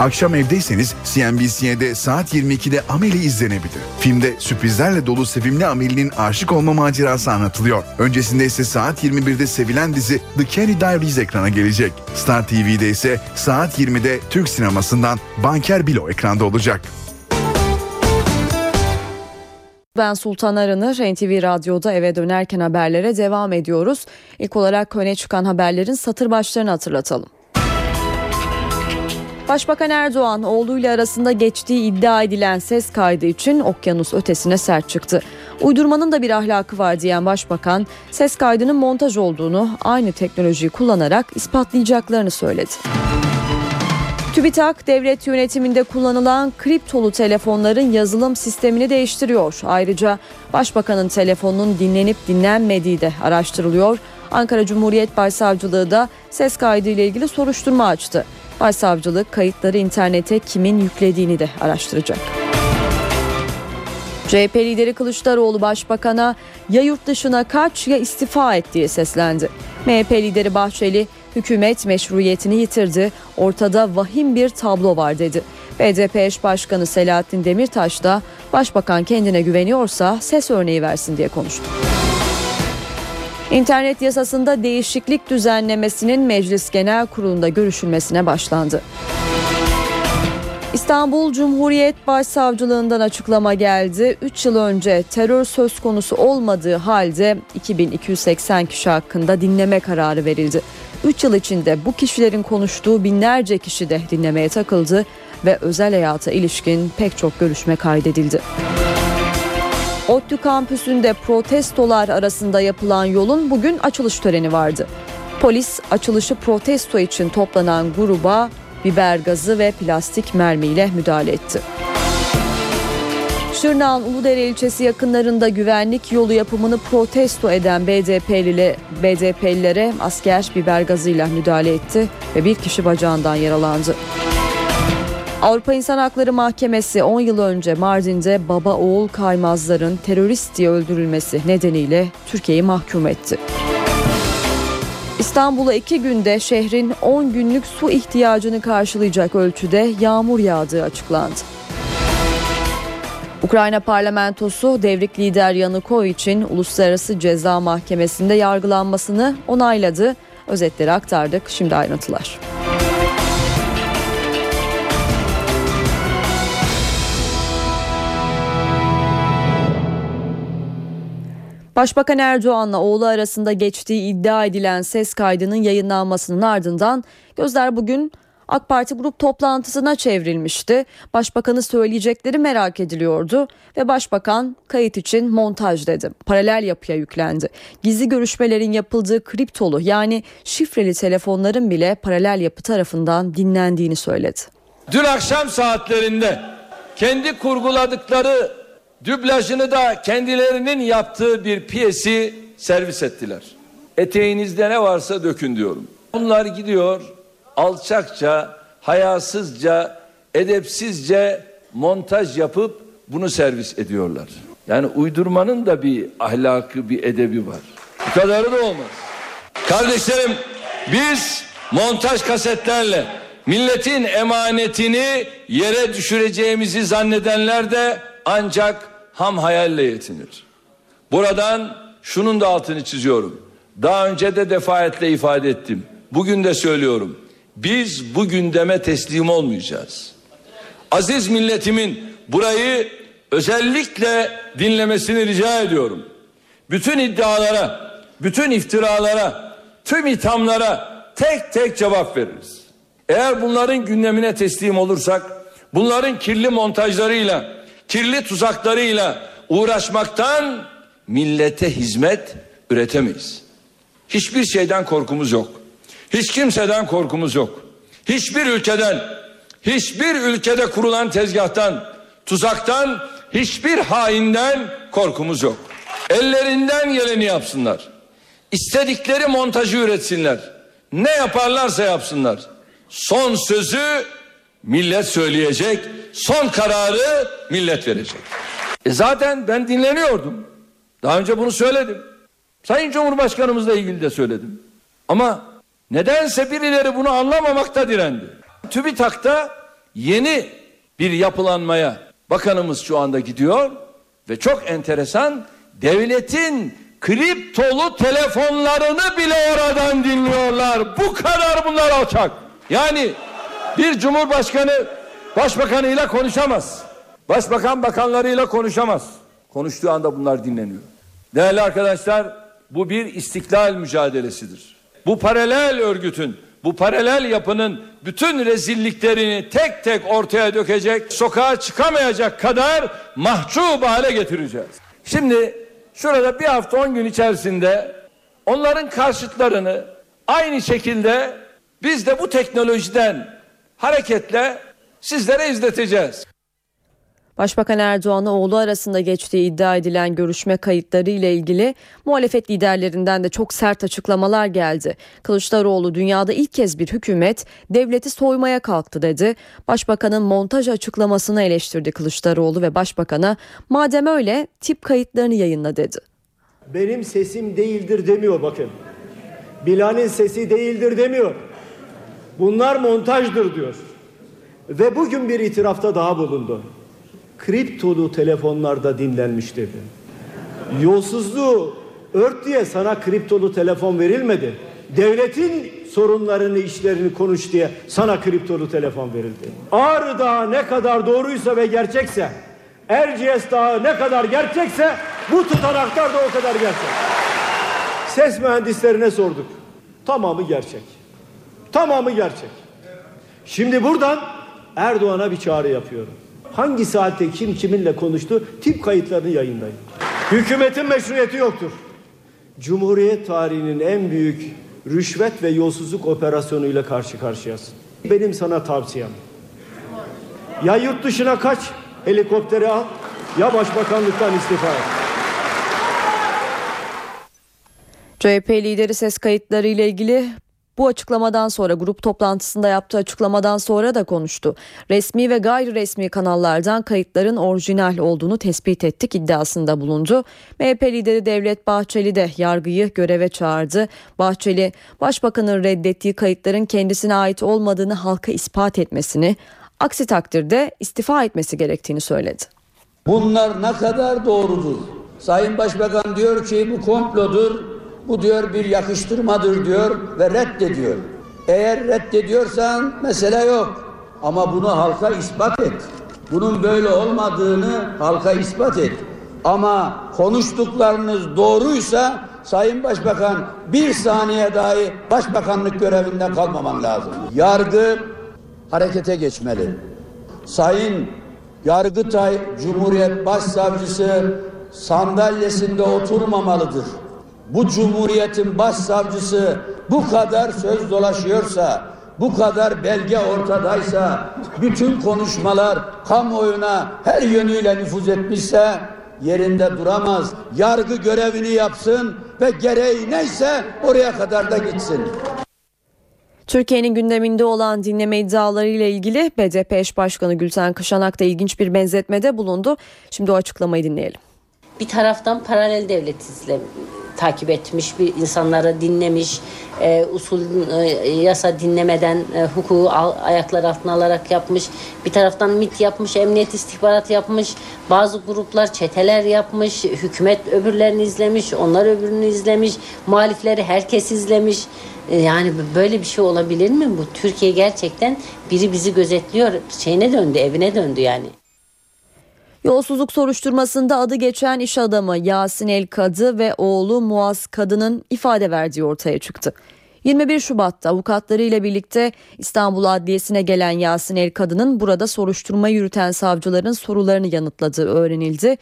Akşam evdeyseniz CNBC'de saat 22'de Amelie izlenebilir. Filmde sürprizlerle dolu sevimli Amelie'nin aşık olma macerası anlatılıyor. Öncesinde ise saat 21'de sevilen dizi The Kenny Diaries ekrana gelecek. Star TV'de ise saat 20'de Türk sinemasından Banker Bilo ekranda olacak. Ben Sultan Arınır, NTV Radyo'da eve dönerken haberlere devam ediyoruz. İlk olarak öne çıkan haberlerin satır başlarını hatırlatalım. Başbakan Erdoğan oğluyla arasında geçtiği iddia edilen ses kaydı için okyanus ötesine sert çıktı. Uydurmanın da bir ahlakı var diyen başbakan ses kaydının montaj olduğunu aynı teknolojiyi kullanarak ispatlayacaklarını söyledi. TÜBİTAK devlet yönetiminde kullanılan kriptolu telefonların yazılım sistemini değiştiriyor. Ayrıca başbakanın telefonunun dinlenip dinlenmediği de araştırılıyor. Ankara Cumhuriyet Başsavcılığı da ses kaydı ile ilgili soruşturma açtı. Başsavcılık kayıtları internete kimin yüklediğini de araştıracak. CHP lideri Kılıçdaroğlu başbakana ya yurt dışına kaç ya istifa et diye seslendi. MHP lideri Bahçeli Hükümet meşruiyetini yitirdi. Ortada vahim bir tablo var dedi. BDP eş başkanı Selahattin Demirtaş da başbakan kendine güveniyorsa ses örneği versin diye konuştu. İnternet yasasında değişiklik düzenlemesinin Meclis Genel Kurulu'nda görüşülmesine başlandı. İstanbul Cumhuriyet Başsavcılığından açıklama geldi. 3 yıl önce terör söz konusu olmadığı halde 2280 kişi hakkında dinleme kararı verildi. 3 yıl içinde bu kişilerin konuştuğu binlerce kişi de dinlemeye takıldı ve özel hayata ilişkin pek çok görüşme kaydedildi. ODTÜ kampüsünde protestolar arasında yapılan yolun bugün açılış töreni vardı. Polis açılışı protesto için toplanan gruba biber gazı ve plastik mermiyle müdahale etti. Şırnak'ın Uludere ilçesi yakınlarında güvenlik yolu yapımını protesto eden BDP'lilere, BDP'lilere asker biber gazıyla müdahale etti ve bir kişi bacağından yaralandı. Avrupa İnsan Hakları Mahkemesi 10 yıl önce Mardin'de baba oğul kaymazların terörist diye öldürülmesi nedeniyle Türkiye'yi mahkum etti. İstanbul'a iki günde şehrin 10 günlük su ihtiyacını karşılayacak ölçüde yağmur yağdığı açıklandı. Ukrayna parlamentosu devrik lider Yanukovic'in Uluslararası Ceza Mahkemesi'nde yargılanmasını onayladı. Özetleri aktardık. Şimdi ayrıntılar. Başbakan Erdoğan'la oğlu arasında geçtiği iddia edilen ses kaydının yayınlanmasının ardından gözler bugün AK Parti grup toplantısına çevrilmişti. Başbakanı söyleyecekleri merak ediliyordu ve başbakan kayıt için montaj dedi. Paralel yapıya yüklendi. Gizli görüşmelerin yapıldığı kriptolu yani şifreli telefonların bile paralel yapı tarafından dinlendiğini söyledi. Dün akşam saatlerinde kendi kurguladıkları dublajını da kendilerinin yaptığı bir piyesi servis ettiler. Eteğinizde ne varsa dökün diyorum. Bunlar gidiyor alçakça, hayasızca, edepsizce montaj yapıp bunu servis ediyorlar. Yani uydurmanın da bir ahlakı, bir edebi var. Bu kadarı da olmaz. Kardeşlerim biz montaj kasetlerle milletin emanetini yere düşüreceğimizi zannedenler de ancak ham hayalle yetinir. Buradan şunun da altını çiziyorum. Daha önce de defaatle ifade ettim. Bugün de söylüyorum. Biz bu gündeme teslim olmayacağız. Aziz milletimin burayı özellikle dinlemesini rica ediyorum. Bütün iddialara, bütün iftiralara, tüm ithamlara tek tek cevap veririz. Eğer bunların gündemine teslim olursak, bunların kirli montajlarıyla, kirli tuzaklarıyla uğraşmaktan millete hizmet üretemeyiz. Hiçbir şeyden korkumuz yok. Hiç kimseden korkumuz yok. Hiçbir ülkeden, hiçbir ülkede kurulan tezgahtan, tuzaktan, hiçbir hainden korkumuz yok. Ellerinden geleni yapsınlar. İstedikleri montajı üretsinler. Ne yaparlarsa yapsınlar. Son sözü millet söyleyecek, son kararı millet verecek. E zaten ben dinleniyordum. Daha önce bunu söyledim. Sayın Cumhurbaşkanımızla ilgili de söyledim. Ama nedense birileri bunu anlamamakta direndi. TÜBİTAK'ta yeni bir yapılanmaya bakanımız şu anda gidiyor ve çok enteresan devletin kriptolu telefonlarını bile oradan dinliyorlar. Bu kadar bunlar alçak. Yani bir cumhurbaşkanı başbakanıyla konuşamaz. Başbakan bakanlarıyla konuşamaz. Konuştuğu anda bunlar dinleniyor. Değerli arkadaşlar bu bir istiklal mücadelesidir. Bu paralel örgütün, bu paralel yapının bütün rezilliklerini tek tek ortaya dökecek, sokağa çıkamayacak kadar mahcup hale getireceğiz. Şimdi şurada bir hafta on gün içerisinde onların karşıtlarını aynı şekilde biz de bu teknolojiden hareketle sizlere izleteceğiz. Başbakan Erdoğan'la oğlu arasında geçtiği iddia edilen görüşme kayıtları ile ilgili muhalefet liderlerinden de çok sert açıklamalar geldi. Kılıçdaroğlu dünyada ilk kez bir hükümet devleti soymaya kalktı dedi. Başbakanın montaj açıklamasını eleştirdi Kılıçdaroğlu ve başbakana madem öyle tip kayıtlarını yayınla dedi. Benim sesim değildir demiyor bakın. Bilal'in sesi değildir demiyor. Bunlar montajdır diyor. Ve bugün bir itirafta daha bulundu. Kriptolu telefonlarda dinlenmiş dedi. Yolsuzluğu ört diye sana kriptolu telefon verilmedi. Devletin sorunlarını, işlerini konuş diye sana kriptolu telefon verildi. Ağrı Dağı ne kadar doğruysa ve gerçekse, Erciyes Dağı ne kadar gerçekse bu tutanaklar da o kadar gerçek. Ses mühendislerine sorduk. Tamamı gerçek. Tamamı gerçek. Şimdi buradan Erdoğan'a bir çağrı yapıyorum. Hangi saatte kim kiminle konuştu tip kayıtlarını yayınlayın. Hükümetin meşruiyeti yoktur. Cumhuriyet tarihinin en büyük rüşvet ve yolsuzluk operasyonuyla karşı karşıyasın. Benim sana tavsiyem. Ya yurt dışına kaç, helikopteri al, ya başbakanlıktan istifa et. CHP lideri ses kayıtları ile ilgili bu açıklamadan sonra grup toplantısında yaptığı açıklamadan sonra da konuştu. Resmi ve gayri resmi kanallardan kayıtların orijinal olduğunu tespit ettik iddiasında bulundu. MHP lideri Devlet Bahçeli de yargıyı göreve çağırdı. Bahçeli, başbakanın reddettiği kayıtların kendisine ait olmadığını halka ispat etmesini, aksi takdirde istifa etmesi gerektiğini söyledi. Bunlar ne kadar doğrudur? Sayın Başbakan diyor ki bu komplodur, bu diyor bir yakıştırmadır diyor ve reddediyor. Eğer reddediyorsan mesele yok. Ama bunu halka ispat et. Bunun böyle olmadığını halka ispat et. Ama konuştuklarınız doğruysa Sayın Başbakan bir saniye dahi başbakanlık görevinden kalmaman lazım. Yargı harekete geçmeli. Sayın Yargıtay Cumhuriyet Başsavcısı sandalyesinde oturmamalıdır. Bu cumhuriyetin başsavcısı bu kadar söz dolaşıyorsa, bu kadar belge ortadaysa, bütün konuşmalar kamuoyuna her yönüyle nüfuz etmişse yerinde duramaz. Yargı görevini yapsın ve gereği neyse oraya kadar da gitsin. Türkiye'nin gündeminde olan dinleme iddiaları ile ilgili BDP eş başkanı Gülten Kışanak da ilginç bir benzetmede bulundu. Şimdi o açıklamayı dinleyelim. Bir taraftan paralel devlet izle takip etmiş bir insanları dinlemiş e, usul e, yasa dinlemeden e, hukuku al, ayaklar altına alarak yapmış bir taraftan MIT yapmış emniyet istihbarat yapmış bazı gruplar çeteler yapmış hükümet öbürlerini izlemiş onlar öbürünü izlemiş muhalifleri herkes izlemiş e, yani böyle bir şey olabilir mi bu Türkiye gerçekten biri bizi gözetliyor şeyine döndü evine döndü yani. Yolsuzluk soruşturmasında adı geçen iş adamı Yasin El Kadı ve oğlu Muaz Kadı'nın ifade verdiği ortaya çıktı. 21 Şubat'ta avukatları ile birlikte İstanbul Adliyesi'ne gelen Yasin El Kadı'nın burada soruşturma yürüten savcıların sorularını yanıtladığı öğrenildi.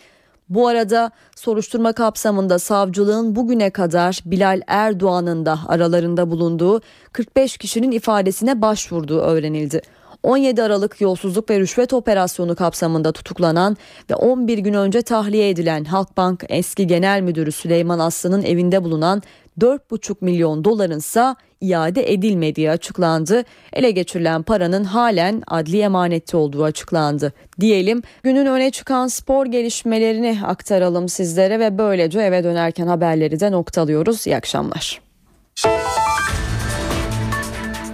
Bu arada soruşturma kapsamında savcılığın bugüne kadar Bilal Erdoğan'ın da aralarında bulunduğu 45 kişinin ifadesine başvurduğu öğrenildi. 17 Aralık yolsuzluk ve rüşvet operasyonu kapsamında tutuklanan ve 11 gün önce tahliye edilen Halkbank eski genel müdürü Süleyman Aslı'nın evinde bulunan 4,5 milyon doların ise iade edilmediği açıklandı. Ele geçirilen paranın halen adli emanette olduğu açıklandı. Diyelim günün öne çıkan spor gelişmelerini aktaralım sizlere ve böylece eve dönerken haberleri de noktalıyoruz. İyi akşamlar.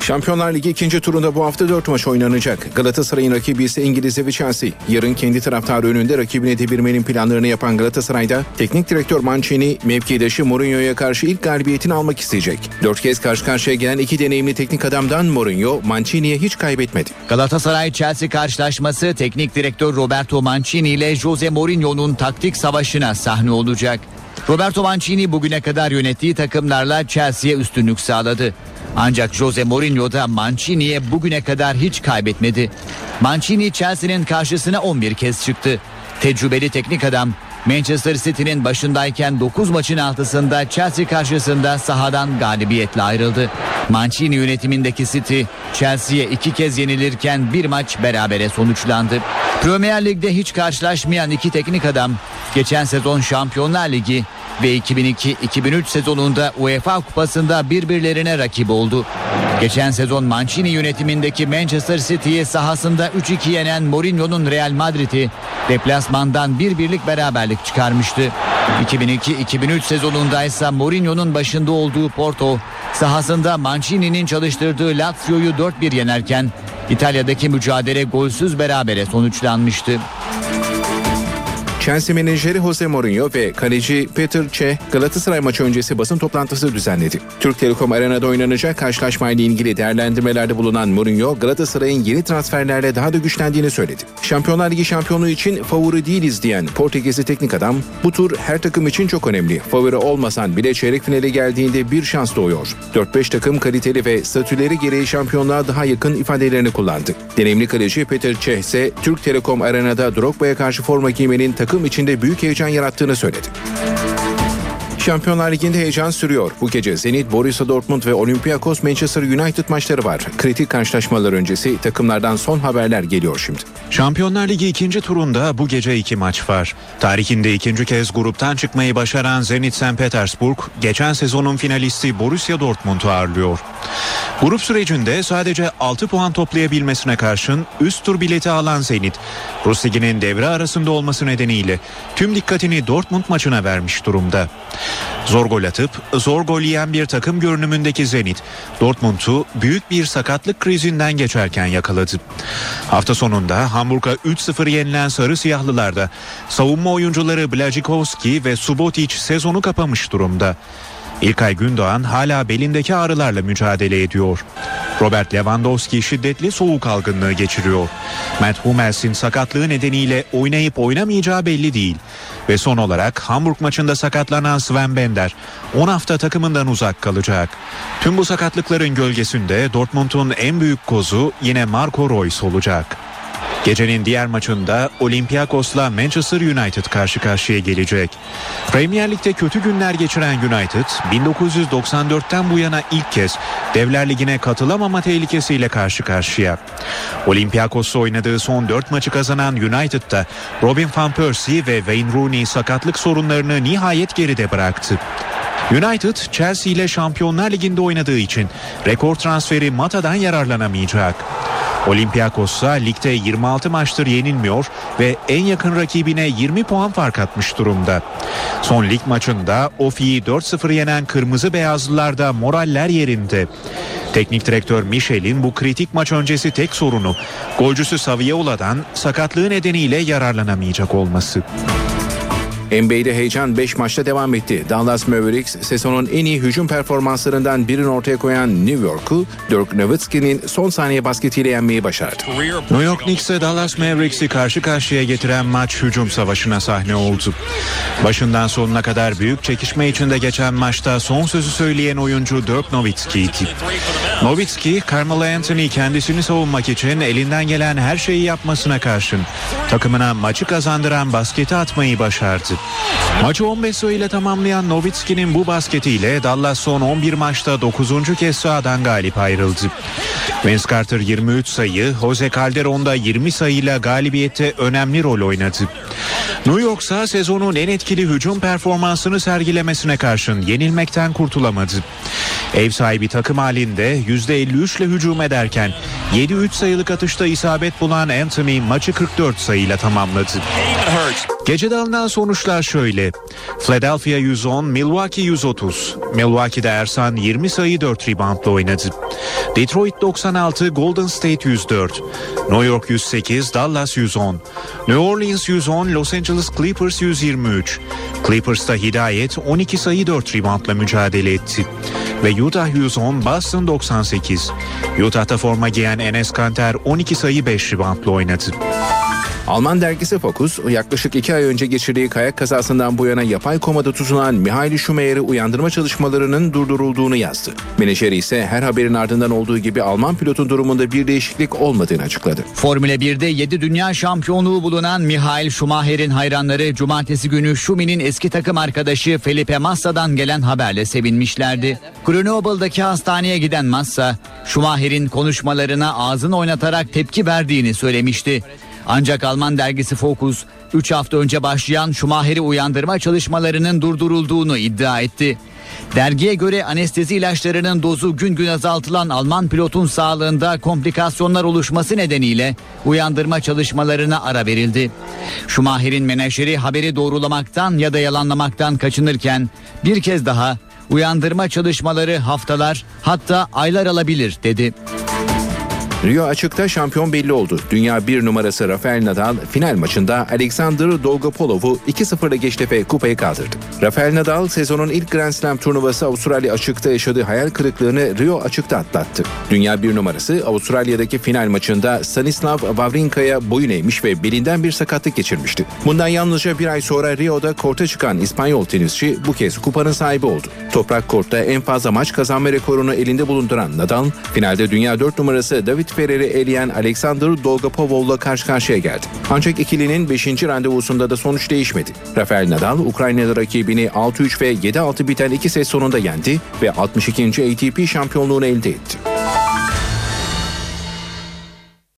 Şampiyonlar Ligi ikinci turunda bu hafta 4 maç oynanacak. Galatasaray'ın rakibi ise İngiliz ve Chelsea. Yarın kendi taraftarı önünde rakibine devirmenin planlarını yapan Galatasaray'da teknik direktör Mancini mevkidaşı Mourinho'ya karşı ilk galibiyetini almak isteyecek. Dört kez karşı karşıya gelen iki deneyimli teknik adamdan Mourinho Mancini'ye hiç kaybetmedi. Galatasaray-Chelsea karşılaşması teknik direktör Roberto Mancini ile Jose Mourinho'nun taktik savaşına sahne olacak. Roberto Mancini bugüne kadar yönettiği takımlarla Chelsea'ye üstünlük sağladı. Ancak Jose Mourinho da Mancini'ye bugüne kadar hiç kaybetmedi. Mancini Chelsea'nin karşısına 11 kez çıktı. Tecrübeli teknik adam Manchester City'nin başındayken 9 maçın altısında Chelsea karşısında sahadan galibiyetle ayrıldı. Mancini yönetimindeki City Chelsea'ye iki kez yenilirken bir maç berabere sonuçlandı. Premier Lig'de hiç karşılaşmayan iki teknik adam geçen sezon Şampiyonlar Ligi ve 2002-2003 sezonunda UEFA Kupası'nda birbirlerine rakip oldu. Geçen sezon Mancini yönetimindeki Manchester City'yi sahasında 3-2 yenen Mourinho'nun Real Madrid'i deplasmandan bir birlik beraberlik çıkarmıştı. 2002-2003 sezonunda ise Mourinho'nun başında olduğu Porto Sahasında Mancini'nin çalıştırdığı Lazio'yu 4-1 yenerken İtalya'daki mücadele golsüz berabere sonuçlanmıştı. Chelsea menajeri Jose Mourinho ve kaleci Peter Cech Galatasaray maçı öncesi basın toplantısı düzenledi. Türk Telekom Arena'da oynanacak karşılaşmayla ilgili değerlendirmelerde bulunan Mourinho Galatasaray'ın yeni transferlerle daha da güçlendiğini söyledi. Şampiyonlar Ligi şampiyonluğu için favori değiliz diyen Portekizli teknik adam bu tur her takım için çok önemli. Favori olmasan bile çeyrek finale geldiğinde bir şans doğuyor. 4-5 takım kaliteli ve statüleri gereği şampiyonluğa daha yakın ifadelerini kullandı. Deneyimli kaleci Peter Cech ise Türk Telekom Arena'da Drogba'ya karşı forma giymenin takım içinde büyük heyecan yarattığını söyledi. Şampiyonlar Ligi'nde heyecan sürüyor. Bu gece Zenit, Borussia Dortmund ve Olympiakos Manchester United maçları var. Kritik karşılaşmalar öncesi takımlardan son haberler geliyor şimdi. Şampiyonlar Ligi ikinci turunda bu gece iki maç var. Tarihinde ikinci kez gruptan çıkmayı başaran Zenit St. Petersburg, geçen sezonun finalisti Borussia Dortmund'u ağırlıyor. Grup sürecinde sadece 6 puan toplayabilmesine karşın üst tur bileti alan Zenit, Rus Ligi'nin devre arasında olması nedeniyle tüm dikkatini Dortmund maçına vermiş durumda. Zor gol atıp zor gol yiyen bir takım görünümündeki Zenit, Dortmund'u büyük bir sakatlık krizinden geçerken yakaladı. Hafta sonunda Hamburg'a 3-0 yenilen Sarı Siyahlılar'da savunma oyuncuları Blajikowski ve Subotic sezonu kapamış durumda. İlkay Gündoğan hala belindeki ağrılarla mücadele ediyor. Robert Lewandowski şiddetli soğuk algınlığı geçiriyor. Matt Hummels'in sakatlığı nedeniyle oynayıp oynamayacağı belli değil. Ve son olarak Hamburg maçında sakatlanan Sven Bender 10 hafta takımından uzak kalacak. Tüm bu sakatlıkların gölgesinde Dortmund'un en büyük kozu yine Marco Reus olacak. Gecenin diğer maçında Olympiakos'la Manchester United karşı karşıya gelecek. Premier Lig'de kötü günler geçiren United 1994'ten bu yana ilk kez Devler Ligi'ne katılamama tehlikesiyle karşı karşıya. Olympiakos'la oynadığı son 4 maçı kazanan United'da Robin van Persie ve Wayne Rooney sakatlık sorunlarını nihayet geride bıraktı. United Chelsea ile Şampiyonlar Ligi'nde oynadığı için rekor transferi Mata'dan yararlanamayacak. Olympiakos'a ligde 26 maçtır yenilmiyor ve en yakın rakibine 20 puan fark atmış durumda. Son lig maçında Ofi'yi 4-0 yenen Kırmızı Beyazlılarda moraller yerinde. Teknik direktör Michel'in bu kritik maç öncesi tek sorunu golcüsü Saviola'dan sakatlığı nedeniyle yararlanamayacak olması. NBA'de heyecan 5 maçta devam etti. Dallas Mavericks sezonun en iyi hücum performanslarından birini ortaya koyan New York'u Dirk Nowitzki'nin son saniye basketiyle yenmeyi başardı. New York Knicks'e Dallas Mavericks'i karşı karşıya getiren maç hücum savaşına sahne oldu. Başından sonuna kadar büyük çekişme içinde geçen maçta son sözü söyleyen oyuncu Dirk Nowitzki'ydi. Nowitzki, Carmelo Anthony kendisini savunmak için elinden gelen her şeyi yapmasına karşın takımına maçı kazandıran basketi atmayı başardı. Maçı 15 sayıyla tamamlayan Nowitzki'nin bu basketiyle Dallas son 11 maçta 9. kez sahadan galip ayrıldı. Vince Carter 23 sayı, Jose Calderon da 20 sayıyla galibiyette önemli rol oynadı. New York ise sezonun en etkili hücum performansını sergilemesine karşın yenilmekten kurtulamadı. Ev sahibi takım halinde %53 ile hücum ederken 7-3 sayılık atışta isabet bulan Anthony maçı 44 sayıyla tamamladı. Gecede alınan sonuçlar şöyle. Philadelphia 110, Milwaukee 130. Milwaukee'de Ersan 20 sayı 4 reboundla oynadı. Detroit 96, Golden State 104. New York 108, Dallas 110. New Orleans 110, Los Angeles Clippers 123. Clippers'ta Hidayet 12 sayı 4 reboundla mücadele etti. Ve Utah 110, Boston 98. Utah'ta forma giyen Enes Kanter 12 sayı 5 reboundla oynadı. Alman dergisi Focus yaklaşık iki ay önce geçirdiği kayak kazasından bu yana yapay komada tutulan Mihail Schumacher'i uyandırma çalışmalarının durdurulduğunu yazdı. Menajeri ise her haberin ardından olduğu gibi Alman pilotun durumunda bir değişiklik olmadığını açıkladı. Formula 1'de 7 dünya şampiyonluğu bulunan Mihail Schumacher'in hayranları cumartesi günü Schumi'nin eski takım arkadaşı Felipe Massa'dan gelen haberle sevinmişlerdi. Grenoble'daki hastaneye giden Massa, Schumacher'in konuşmalarına ağzını oynatarak tepki verdiğini söylemişti. Ancak Alman dergisi Focus 3 hafta önce başlayan Schumacher'i uyandırma çalışmalarının durdurulduğunu iddia etti. Dergiye göre anestezi ilaçlarının dozu gün gün azaltılan Alman pilotun sağlığında komplikasyonlar oluşması nedeniyle uyandırma çalışmalarına ara verildi. Schumacher'in menajeri haberi doğrulamaktan ya da yalanlamaktan kaçınırken bir kez daha Uyandırma çalışmaları haftalar hatta aylar alabilir dedi. Rio açıkta şampiyon belli oldu. Dünya bir numarası Rafael Nadal final maçında Alexander Dolgopolov'u 2-0'la geçti ve kupayı kaldırdı. Rafael Nadal sezonun ilk Grand Slam turnuvası Avustralya açıkta yaşadığı hayal kırıklığını Rio açıkta atlattı. Dünya bir numarası Avustralya'daki final maçında Stanislav Wawrinka'ya boyun eğmiş ve belinden bir sakatlık geçirmişti. Bundan yalnızca bir ay sonra Rio'da korta çıkan İspanyol tenisçi bu kez kupanın sahibi oldu. Toprak kortta en fazla maç kazanma rekorunu elinde bulunduran Nadal, finalde dünya 4 numarası David Ferrer'i eleyen Alexander Dolgopovov'la karşı karşıya geldi. Ancak ikilinin 5. randevusunda da sonuç değişmedi. Rafael Nadal, Ukraynalı rakibini 6-3 ve 7-6 biten iki set sonunda yendi ve 62. ATP şampiyonluğunu elde etti.